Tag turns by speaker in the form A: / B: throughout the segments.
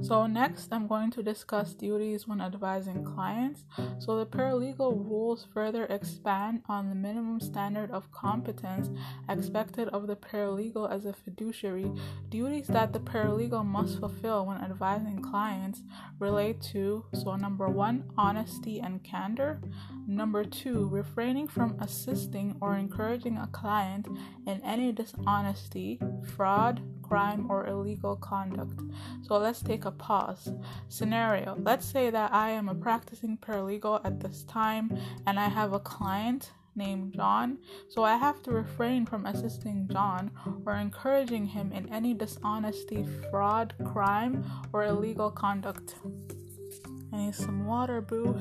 A: So, next, I'm going to discuss duties when advising clients. So, the paralegal rules further expand on the minimum standard of competence expected of the paralegal as a fiduciary. Duties that the paralegal must fulfill when advising clients relate to so, number one, honesty and candor. Number two, refraining from assisting or encouraging a client in any dishonesty, fraud, crime, or illegal conduct. So let's take a pause. Scenario Let's say that I am a practicing paralegal at this time and I have a client named John, so I have to refrain from assisting John or encouraging him in any dishonesty, fraud, crime, or illegal conduct. I need some water, boo.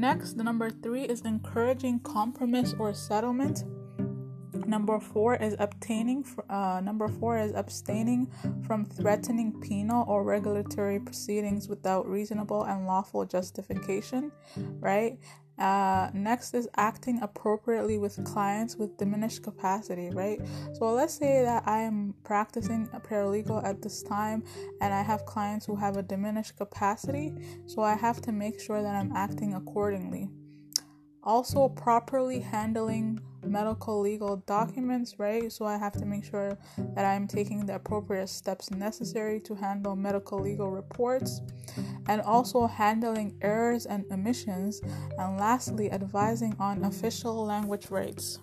A: Next, the number three is encouraging compromise or settlement. Number four is obtaining. Uh, number four is abstaining from threatening penal or regulatory proceedings without reasonable and lawful justification, right? Uh, next is acting appropriately with clients with diminished capacity, right? So let's say that I am practicing a paralegal at this time and I have clients who have a diminished capacity, so I have to make sure that I'm acting accordingly. Also, properly handling medical legal documents, right? So I have to make sure that I'm taking the appropriate steps necessary to handle medical legal reports and also handling errors and omissions, and lastly, advising on official language rights.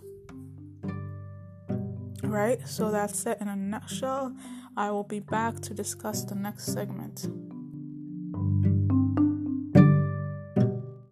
A: Right? So that's it in a nutshell. I will be back to discuss the next segment.